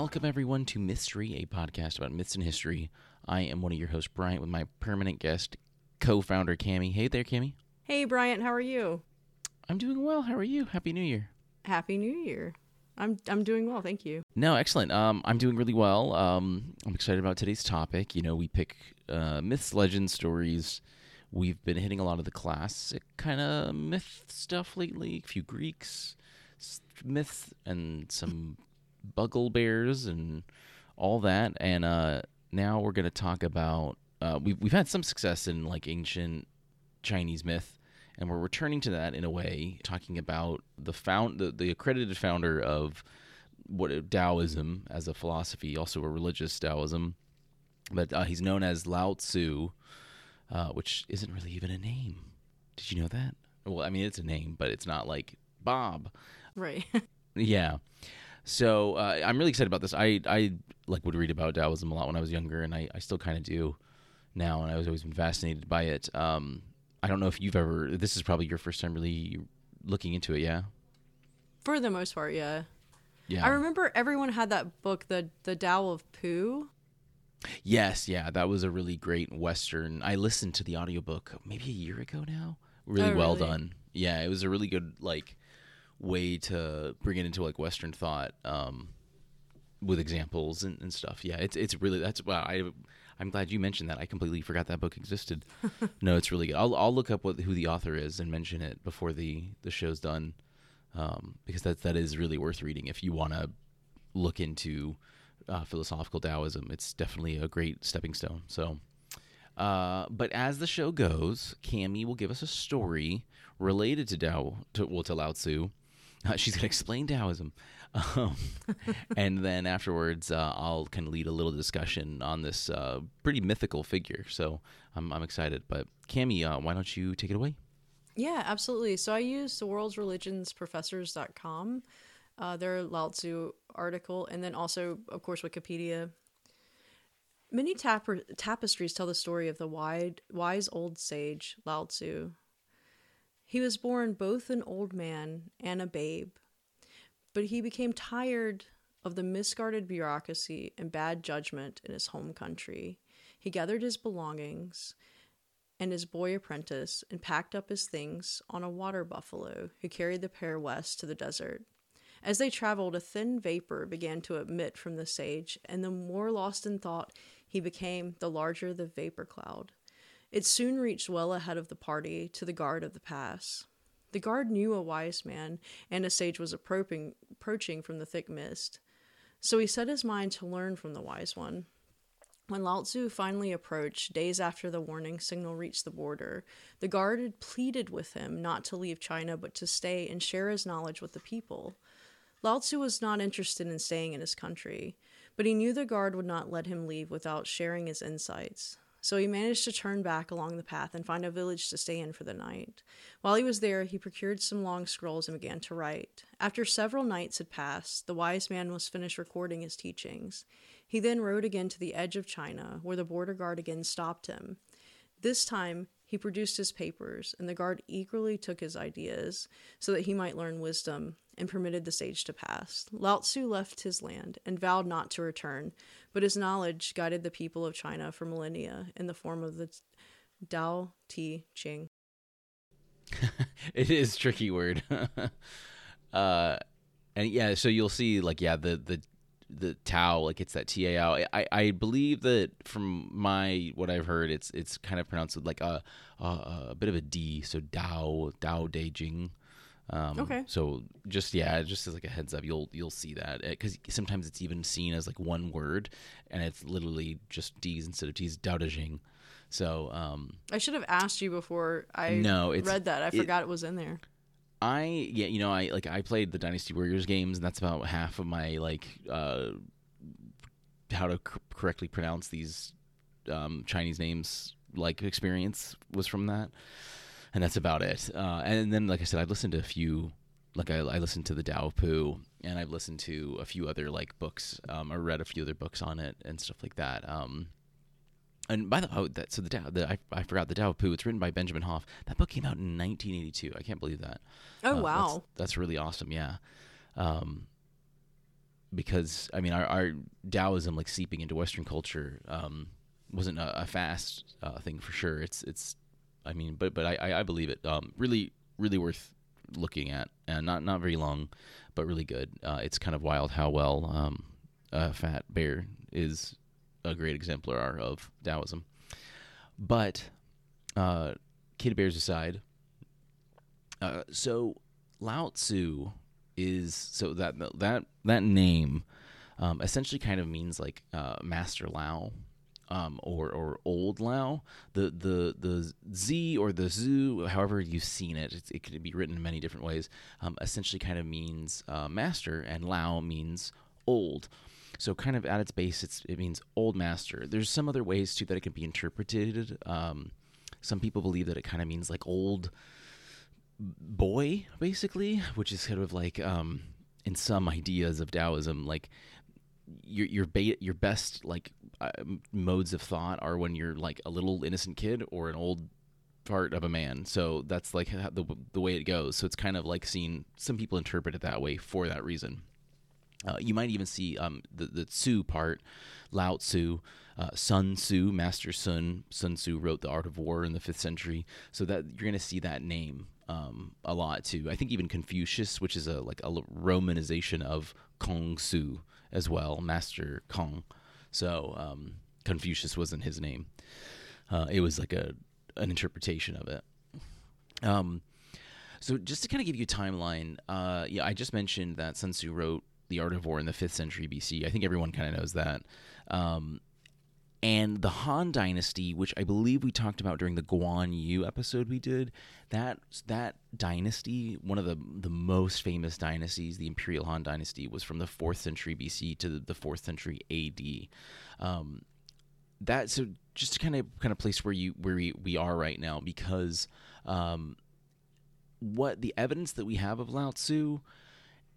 Welcome, everyone, to Mystery, a podcast about myths and history. I am one of your hosts, Bryant, with my permanent guest, co founder, Cami. Hey there, Cami. Hey, Bryant, how are you? I'm doing well. How are you? Happy New Year. Happy New Year. I'm I'm doing well, thank you. No, excellent. Um, I'm doing really well. Um, I'm excited about today's topic. You know, we pick uh, myths, legends, stories. We've been hitting a lot of the classic kind of myth stuff lately. A few Greeks myths and some Buggle Bears and all that. And uh, now we're going to talk about. Uh, we've we've had some success in like ancient Chinese myth, and we're returning to that in a way, talking about the found the, the accredited founder of what Taoism as a philosophy, also a religious Taoism, but uh, he's known as Lao Tzu, uh, which isn't really even a name. Did you know that? Well, I mean, it's a name, but it's not like Bob. Right. Yeah. So uh, I'm really excited about this. I I like would read about Taoism a lot when I was younger, and I, I still kind of do now, and I was always been fascinated by it. Um, I don't know if you've ever. This is probably your first time really looking into it. Yeah. For the most part, yeah. Yeah. I remember everyone had that book, the the Tao of Pooh. Yes, yeah, that was a really great western. I listened to the audiobook maybe a year ago now. Really Oh, well really? done. Yeah, it was a really good like way to bring it into like western thought um with examples and, and stuff. Yeah, it's it's really that's wow, I I'm glad you mentioned that. I completely forgot that book existed. no, it's really good. I'll I'll look up what who the author is and mention it before the the show's done. Um because that that is really worth reading if you want to look into uh, philosophical Taoism. It's definitely a great stepping stone. So, uh, but as the show goes, Cami will give us a story related to Tao, to, well, to Lao Tzu. Uh, she's going to explain Taoism. Um, and then afterwards, uh, I'll kind of lead a little discussion on this uh, pretty mythical figure. So I'm, I'm excited. But Cami, uh, why don't you take it away? Yeah, absolutely. So I used the world's religions professors.com, uh, their Lao Tzu article, and then also, of course, Wikipedia. Many tap- tapestries tell the story of the wide, wise old sage Lao Tzu. He was born both an old man and a babe, but he became tired of the misguided bureaucracy and bad judgment in his home country. He gathered his belongings and his boy apprentice and packed up his things on a water buffalo who carried the pair west to the desert. As they traveled, a thin vapor began to emit from the sage, and the more lost in thought he became, the larger the vapor cloud. It soon reached well ahead of the party to the guard of the pass. The guard knew a wise man and a sage was approaching, from the thick mist. So he set his mind to learn from the wise one. When Lao Tzu finally approached, days after the warning signal reached the border, the guard had pleaded with him not to leave China but to stay and share his knowledge with the people. Lao Tzu was not interested in staying in his country, but he knew the guard would not let him leave without sharing his insights. So he managed to turn back along the path and find a village to stay in for the night. While he was there, he procured some long scrolls and began to write. After several nights had passed, the wise man was finished recording his teachings. He then rode again to the edge of China, where the border guard again stopped him. This time, he produced his papers, and the guard eagerly took his ideas so that he might learn wisdom and permitted the sage to pass. Lao Tzu left his land and vowed not to return, but his knowledge guided the people of China for millennia in the form of the Tao Te Ching. it is tricky word. uh, and yeah, so you'll see like yeah the the the Tao like it's that T A O. I I believe that from my what I've heard, it's it's kind of pronounced with like a a, a bit of a D. So Dao Dao De Jing. Um, Okay. So just yeah, just as like a heads up, you'll you'll see that because sometimes it's even seen as like one word, and it's literally just D's instead of T's. Dao De Jing. So um, I should have asked you before I No, read that. I it- forgot it was in there. I yeah, you know, I like I played the Dynasty Warriors games, and that's about half of my like uh, how to correctly pronounce these um, Chinese names like experience was from that, and that's about it. Uh, and then, like I said, I've listened to a few. Like I, I listened to the of Pooh, and I've listened to a few other like books, um, or read a few other books on it and stuff like that. Um, and by the way, that so the Tao, the, I, I forgot the Tao of Pooh. It's written by Benjamin Hoff. That book came out in 1982. I can't believe that. Oh Uh, wow. that's, that's really awesome. Yeah. Um, because I mean our, our Taoism like seeping into Western culture um, wasn't a, a fast uh, thing for sure. It's it's I mean, but but I I believe it. Um, really really worth looking at, and not not very long, but really good. Uh, it's kind of wild how well um, a fat bear is a great exemplar of Taoism. But uh, kid bears aside, uh, so Lao Tzu is so that that that name um, essentially kind of means like uh, Master Lao. Um, or or old Lao, the the the Z or the Zu, however you've seen it, it could be written in many different ways. Um, essentially, kind of means uh, master, and Lao means old. So, kind of at its base, it's, it means old master. There's some other ways too that it can be interpreted. Um, some people believe that it kind of means like old boy, basically, which is kind of like um, in some ideas of Taoism, like your your ba- your best like uh, modes of thought are when you're like a little innocent kid or an old part of a man. So that's like the the way it goes. So it's kind of like seeing some people interpret it that way for that reason. Uh, you might even see um, the the Tzu part, Lao Tzu, uh, Sun Tzu, Master Sun. Sun Tzu wrote The Art of War in the fifth century, so that you're going to see that name um, a lot too. I think even Confucius, which is a like a Romanization of Kong Tzu as well, Master Kong. So um, Confucius wasn't his name; uh, it was like a an interpretation of it. Um, so just to kind of give you a timeline, uh, yeah, I just mentioned that Sun Tzu wrote the Art of War in the 5th century BC. I think everyone kind of knows that. Um, and the Han Dynasty, which I believe we talked about during the Guan Yu episode we did, that that dynasty, one of the the most famous dynasties, the Imperial Han Dynasty, was from the fourth century BC to the fourth century AD. Um, that so just to kind of kind of place where you where we, we are right now, because um, what the evidence that we have of Lao Tzu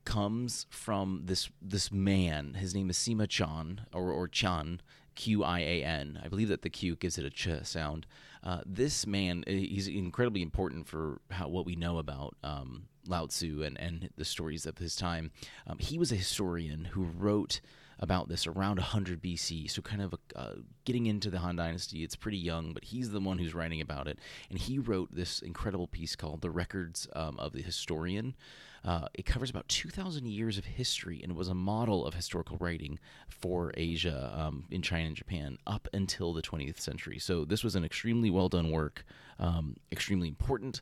comes from this this man. His name is Sima Chan or or Chan, Q I A N. I believe that the Q gives it a ch sound. Uh, this man, uh, he's incredibly important for how what we know about um, Lao Tzu and and the stories of his time. Um, he was a historian who wrote about this around 100 BC. So, kind of uh, getting into the Han Dynasty, it's pretty young, but he's the one who's writing about it. And he wrote this incredible piece called The Records um, of the Historian. Uh, it covers about 2,000 years of history and was a model of historical writing for Asia um, in China and Japan up until the 20th century. So this was an extremely well done work, um, extremely important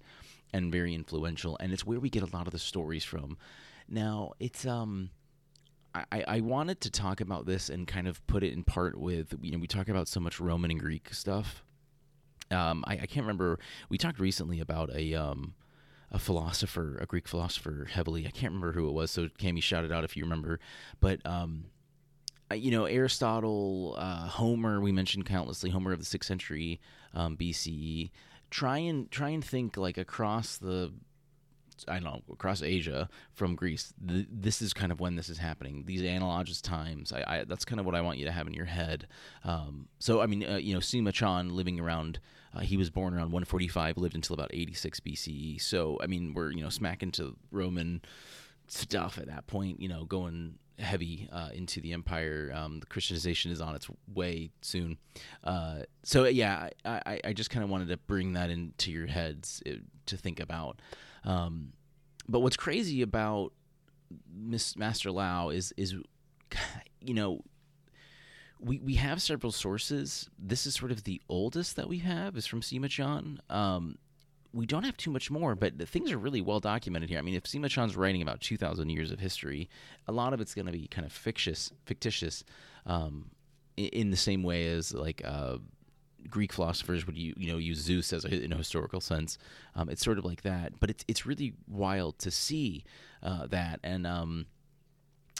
and very influential, and it's where we get a lot of the stories from. Now, it's um. I, I wanted to talk about this and kind of put it in part with you know we talk about so much Roman and Greek stuff. Um, I, I can't remember. We talked recently about a um, a philosopher, a Greek philosopher, heavily. I can't remember who it was, so Cami shout it out if you remember. But um, you know, Aristotle, uh, Homer, we mentioned countlessly. Homer of the sixth century um, BCE. Try and try and think like across the I don't know, across Asia from Greece. Th- this is kind of when this is happening. These analogous times. I, I, that's kind of what I want you to have in your head. Um, so, I mean, uh, you know, Sima Chan living around uh, he was born around 145, lived until about 86 BCE. So, I mean, we're, you know, smack into Roman stuff at that point, you know, going heavy uh, into the empire. Um, the Christianization is on its way soon. Uh, so, yeah, I, I just kind of wanted to bring that into your heads uh, to think about. Um, but what's crazy about Miss Master Lao is, is, you know, we, we have several sources. This is sort of the oldest that we have is from Sima Chan. Um, we don't have too much more, but the things are really well documented here. I mean, if Sima Chan's writing about 2,000 years of history, a lot of it's going to be kind of fictitious, fictitious um, in, in, the same way as like uh, Greek philosophers would you you know use Zeus as a, in a historical sense. Um, it's sort of like that, but it's it's really wild to see uh, that, and um,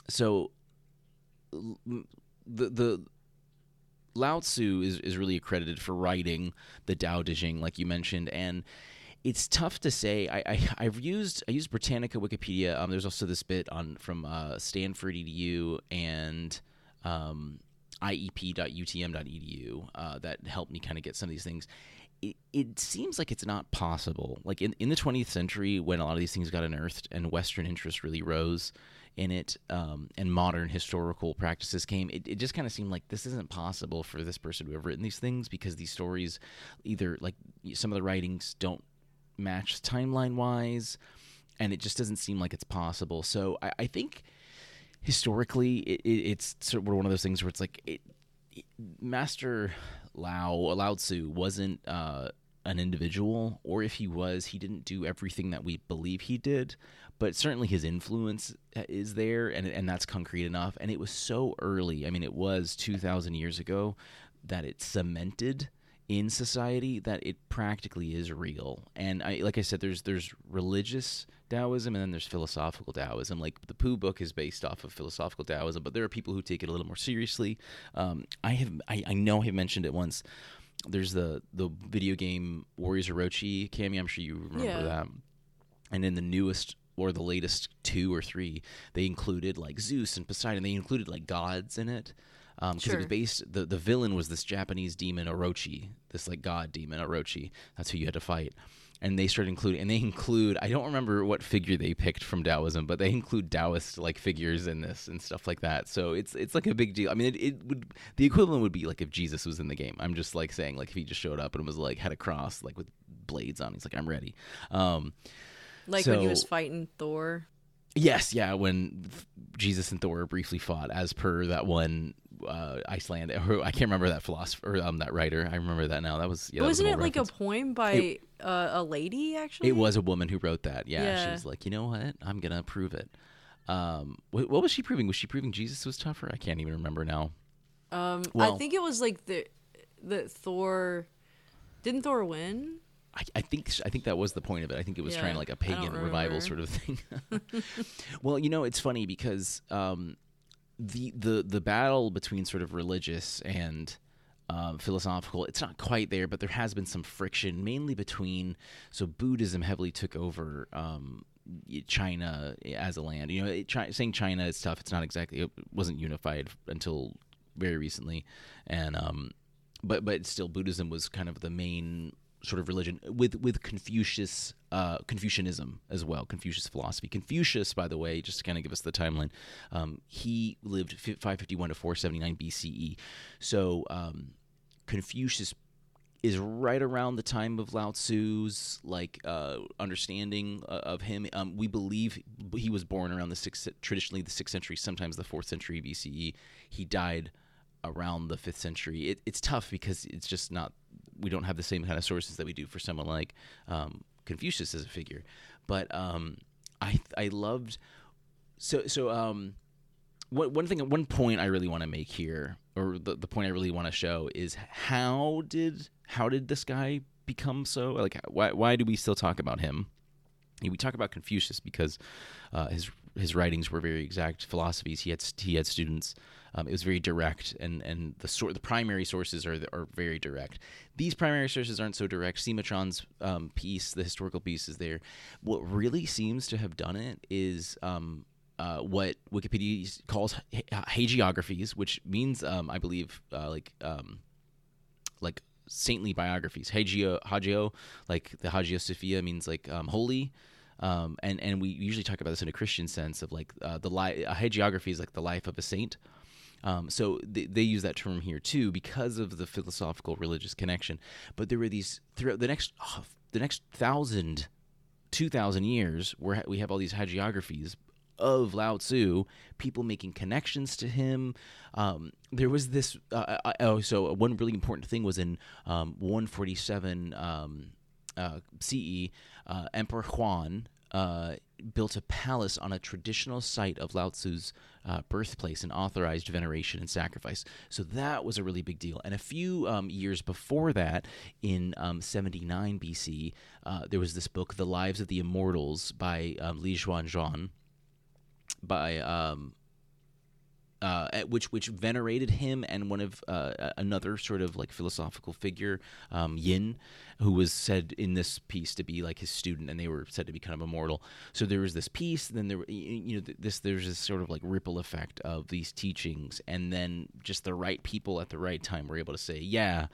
so the the Lao Tzu is, is really accredited for writing the Tao Te Ching, like you mentioned, and it's tough to say. I, I have used I used Britannica Wikipedia. Um, there's also this bit on from uh, Stanford EDU and um, iep.utm.edu uh, that helped me kind of get some of these things. It, it seems like it's not possible. Like in, in the 20th century, when a lot of these things got unearthed and Western interest really rose in it um, and modern historical practices came, it, it just kind of seemed like this isn't possible for this person to have written these things because these stories either, like some of the writings, don't match timeline wise and it just doesn't seem like it's possible. So I, I think historically, it, it, it's sort of one of those things where it's like it, Master Lao Lao Tzu wasn't uh, an individual, or if he was, he didn't do everything that we believe he did. But certainly his influence uh, is there, and and that's concrete enough. And it was so early. I mean, it was two thousand years ago that it cemented in society that it practically is real. And I, like I said, there's there's religious Taoism and then there's philosophical Taoism. Like the Pooh book is based off of philosophical Taoism, but there are people who take it a little more seriously. Um, I have I, I know I've mentioned it once. There's the the video game Warriors Orochi, Cami. I'm sure you remember Yeah. that. And in the newest or the latest two or three, they included like Zeus and Poseidon. They included like gods in it because it was based. The the villain was this Japanese demon Orochi, this like god demon Orochi. That's who you had to fight. And they started including, and they include. I don't remember what figure they picked from Taoism, but they include Taoist like figures in this and stuff like that. So it's it's like a big deal. I mean, it, it would the equivalent would be like if Jesus was in the game. I'm just like saying like if he just showed up and was like had a cross like with blades on. He's like I'm ready. Um, Like when he was fighting Thor. Yes, yeah, when Jesus and Thor briefly fought, as per that one uh, Iceland, or I can't remember that philosopher, or, um, that writer. I remember that now. That was yeah. that was Wasn't an it like a poem by uh, a lady actually? It was a woman who wrote that. Yeah, she Yeah. was like, you know what? I'm gonna prove it. Um, what, what was she proving? Was she proving Jesus was tougher? I can't even remember now. Um, Well- I think it was like the the Thor. Didn't Thor win? I, I think I think that was the point of it. I think it was trying Yeah, like a pagan revival sort of thing. well, you know, it's funny because um, the the the battle between sort of religious and um, philosophical, it's not quite there, but there has been some friction, mainly between. So Buddhism heavily took over. Um, China as a land, you know, it, saying China is tough. It's not exactly. It wasn't unified until very recently, and um, but but still Buddhism was kind of the main sort of religion with with Confucius uh, Confucianism as well Confucius philosophy Confucius by the way just to kind of give us the timeline um, he lived 551 to 479 BCE so um, Confucius is right around the time of Lao Tzu's like uh, understanding uh, of him. Um, we believe he was born around the sixth, traditionally the sixth century, sometimes the fourth century BCE. He died around the fifth century. It, it's tough because it's just not. We don't have the same kind of sources that we do for someone like um, Confucius as a figure. But um, I I loved so so um one one thing one point I really want to make here or the, the point I really want to show is how did how did this guy become so like why why do we still talk about him? We talk about Confucius because uh, his his writings were very exact philosophies. He had he had students. Um, it was very direct, and and the sort the primary sources are are very direct. These primary sources aren't so direct. Sima Chan's um, piece, the historical piece, is there. What really seems to have done it is um, uh, what Wikipedia calls ha- hagiographies, which means um, I believe uh, like um, like saintly biographies. Hagio, Hagio, like the Hagia Sophia means like um, holy. Um, and and we usually talk about this in a Christian sense of like uh, the li- a hagiography is like the life of a saint. Um, so they, they use that term here too because of the philosophical religious connection. But there were these throughout the next oh, the next thousand, two thousand years, where we have all these hagiographies of Lao Tzu, people making connections to him. Um, there was this. Uh, uh, oh, so one really important thing was in um, 147 um, uh, CE, uh, Emperor Huan uh, built a palace on a traditional site of Lao Tzu's uh, birthplace and authorized veneration and sacrifice. So that was a really big deal. And a few um, years before that, in um, 79 BC, uh, there was this book, The Lives of the Immortals, by um, Li Xuanzhuan by um, uh, which which venerated him and one of uh, another sort of like philosophical figure, um, Yin, who was said in this piece to be like his student, and they were said to be kind of immortal. So there was this piece, then there you know this there's this sort of like ripple effect of these teachings, and then just the right people at the right time were able to say, yeah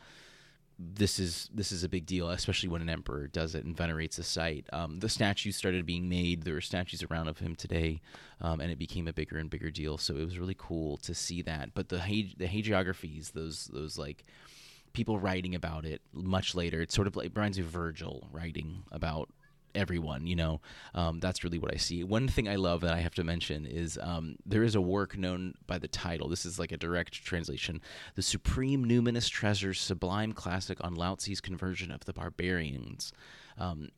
this is this is a big deal, especially when an emperor does it and venerates a site. Um, the statues started being made. There are statues around of him today, um, and it became a bigger and bigger deal. So it was really cool to see that. But the the hagiographies, those those like people writing about it much later, it's sort of like reminds me of Virgil writing about everyone. You know, um, that's really what I see. One thing I love that I have to mention is um, there is a work known by the title. This is like a direct translation: "The Supreme Numinous Treasures, Sublime Classic on Lao Tzu's Conversion of the Barbarians." Um,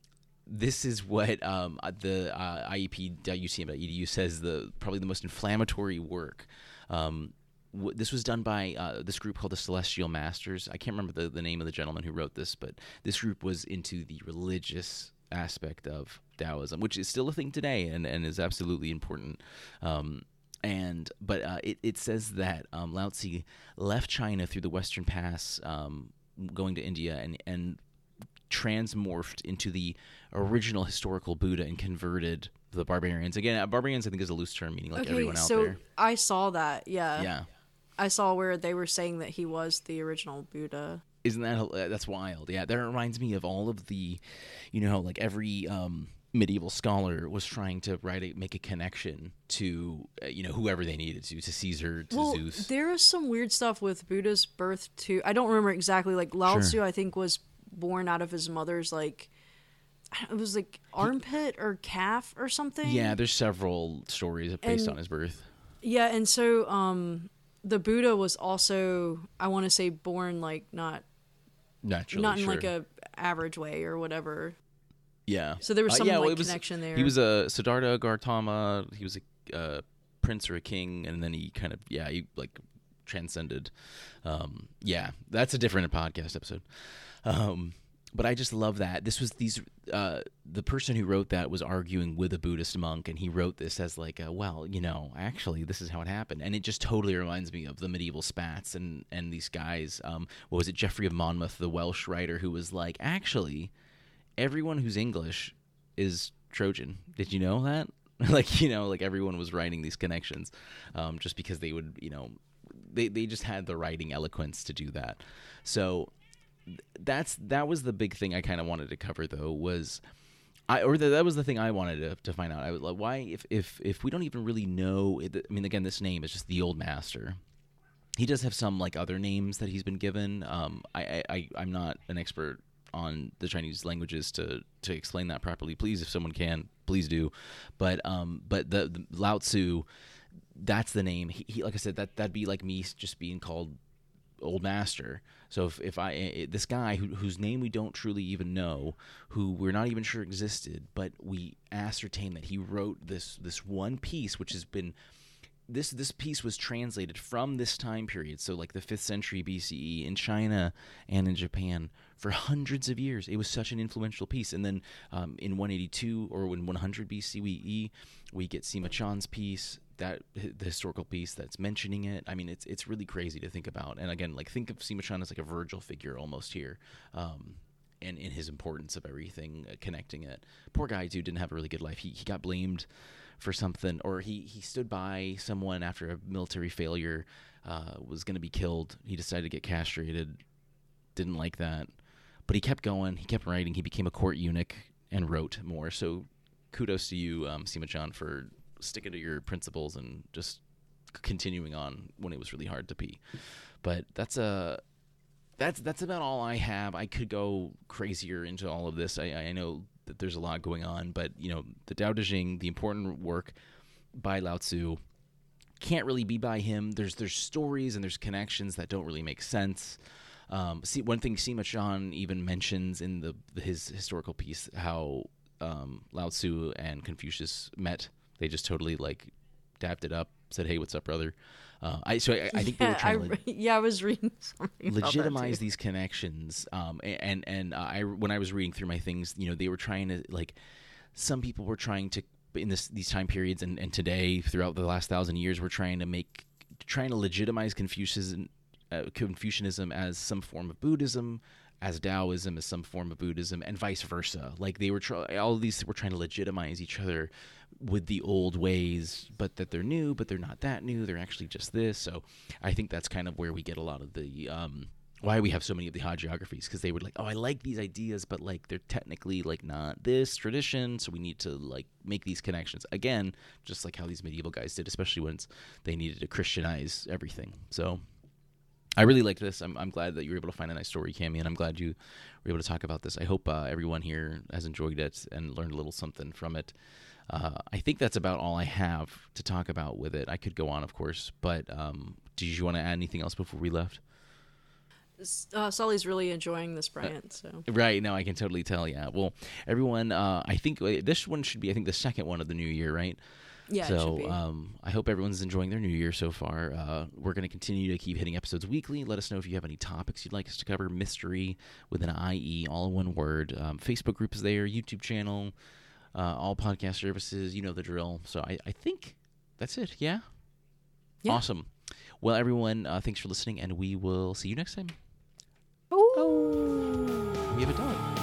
this is what um, uh, the uh, IEP.UTM.edu says the probably the most inflammatory work. Um, w- this was done by uh, this group called the Celestial Masters. I can't remember the, the name of the gentleman who wrote this, but this group was into the religious aspect of Taoism, which is still a thing today and, and is absolutely important. Um, and but uh, it, it says that um, Lao Tzu left China through the Western Pass, um, going to India, and and transmorphed into the original historical Buddha and converted the barbarians. Again, uh, barbarians I think is a loose term, meaning like okay, everyone out so there. I saw that. Yeah. Yeah. I saw where they were saying that he was the original Buddha. Isn't that that's wild? Yeah, that reminds me of all of the, you know, like every um, medieval scholar was trying to write a, make a connection to uh, you know whoever they needed to to Caesar to well, Zeus. there is some weird stuff with Buddha's birth too. I don't remember exactly. Like Lao Sure. Tzu, I think was born out of his mother's like it was like armpit or calf or something. Yeah, there's several stories based And- on his birth. Yeah, and so um the Buddha was also I want to say born like not Naturally, not in sure. like a average way or whatever. yeah. So there was Uh, some yeah, like it was- connection there. He was a Siddhartha Gautama. He was a uh, prince or a king, and then he kind of yeah he like transcended. Um, yeah, that's a different podcast episode. Um, but I just love that this was these uh, the person who wrote that was arguing with a Buddhist monk, and he wrote this as like a, well, you know, actually this is how it happened, and it just totally reminds me of the medieval spats and and these guys. Um, what was it, Geoffrey of Monmouth, the Welsh writer, who was like, actually, everyone who's English is Trojan. Did you know that? like you know, like everyone was writing these connections, um, just because they would, you know, they they just had the writing eloquence to do that. So that's that was the big thing I kind of wanted to cover though was. I, or the, that was the thing I wanted to, to find out. I was like, why if, if if we don't even really know? I mean, again, this name is just the old master. He does have some like other names that he's been given. Um, I, I, I I'm not an expert on the Chinese languages to to explain that properly. Please, if someone can, please do. But um, but the, the Lao Tzu, that's the name. He, he like I said, that that'd be like me just being called old master. So if, if I i this guy who, whose name we don't truly even know, who we're not even sure existed, but we ascertain that he wrote this this one piece, which has been this this piece was translated from this time period, so like the fifth century BCE in China and in Japan for hundreds of years. It was such an influential piece, and then um, in 182 or in 100 BCE, we get Sima Chan's piece, that the historical piece that's mentioning it. I mean, it's it's really crazy to think about. And again, like think of Sima Chan as like a Virgil figure almost here. Um, and in his importance of everything, uh, connecting it. Poor guy, dude, didn't have a really good life. He, he got blamed for something, or he, he stood by someone after a military failure, uh, was going to be killed. He decided to get castrated. Didn't like that, but he kept going. He kept writing. He became a court eunuch and wrote more. So, kudos to you, um, Sima Chan, for sticking to your principles and just continuing on when it was really hard to pee. But that's a that's that's about all I have. I could go crazier into all of this. I, I know that there's a lot going on, but you know, the Tao Te Ching, the important work by Lao Tzu, can't really be by him. There's there's stories and there's connections that don't really make sense. Um, see, one thing Sima Chan even mentions in the his historical piece how um, Lao Tzu and Confucius met. They just totally like dapped it up, said, "Hey, what's up, brother?" Uh, I so I, I think they were yeah, I, trying to le- yeah, I was reading something legitimize these connections um and and uh, i when i was reading through my things you know they were trying to like some people were trying to in this these time periods and, and today throughout the last thousand years we're trying to make trying to legitimize Confucianism, uh, Confucianism as some form of Buddhism, as Taoism as some form of Buddhism, and vice versa. Like they were try- all these were trying to legitimize each other with the old ways, but that they're new, but they're not that new. They're actually just this. So I think that's kind of where we get a lot of the um, why we have so many of the hagiographies because they were like, oh, I like these ideas, but like they're technically like not this tradition, so we need to like make these connections again, just like how these medieval guys did, especially once they needed to Christianize everything. So I really like this. I'm, I'm glad that you were able to find a nice story, Cami, and I'm glad you were able to talk about this. I hope uh, everyone here has enjoyed it and learned a little something from it. Uh, I think that's about all I have to talk about with it. I could go on, of course, but um, did you want to add anything else before we left? Uh, Sully's really enjoying this, Bryant. So Right. now, I can totally tell. Yeah. Well, everyone, uh, I think uh, this one should be, I think, the second one of the new year, right? Yeah, so um, I hope everyone's enjoying their new year so far. Uh, we're going to continue to keep hitting episodes weekly. Let us know if you have any topics you'd like us to cover. Mystery with an IE, all in one word. Um, Facebook group is there, YouTube channel, uh, all podcast services. You know the drill. So I, I think that's it. Yeah? Yeah. Awesome. Well, everyone, uh, thanks for listening, and we will see you next time. oh. We have a dog.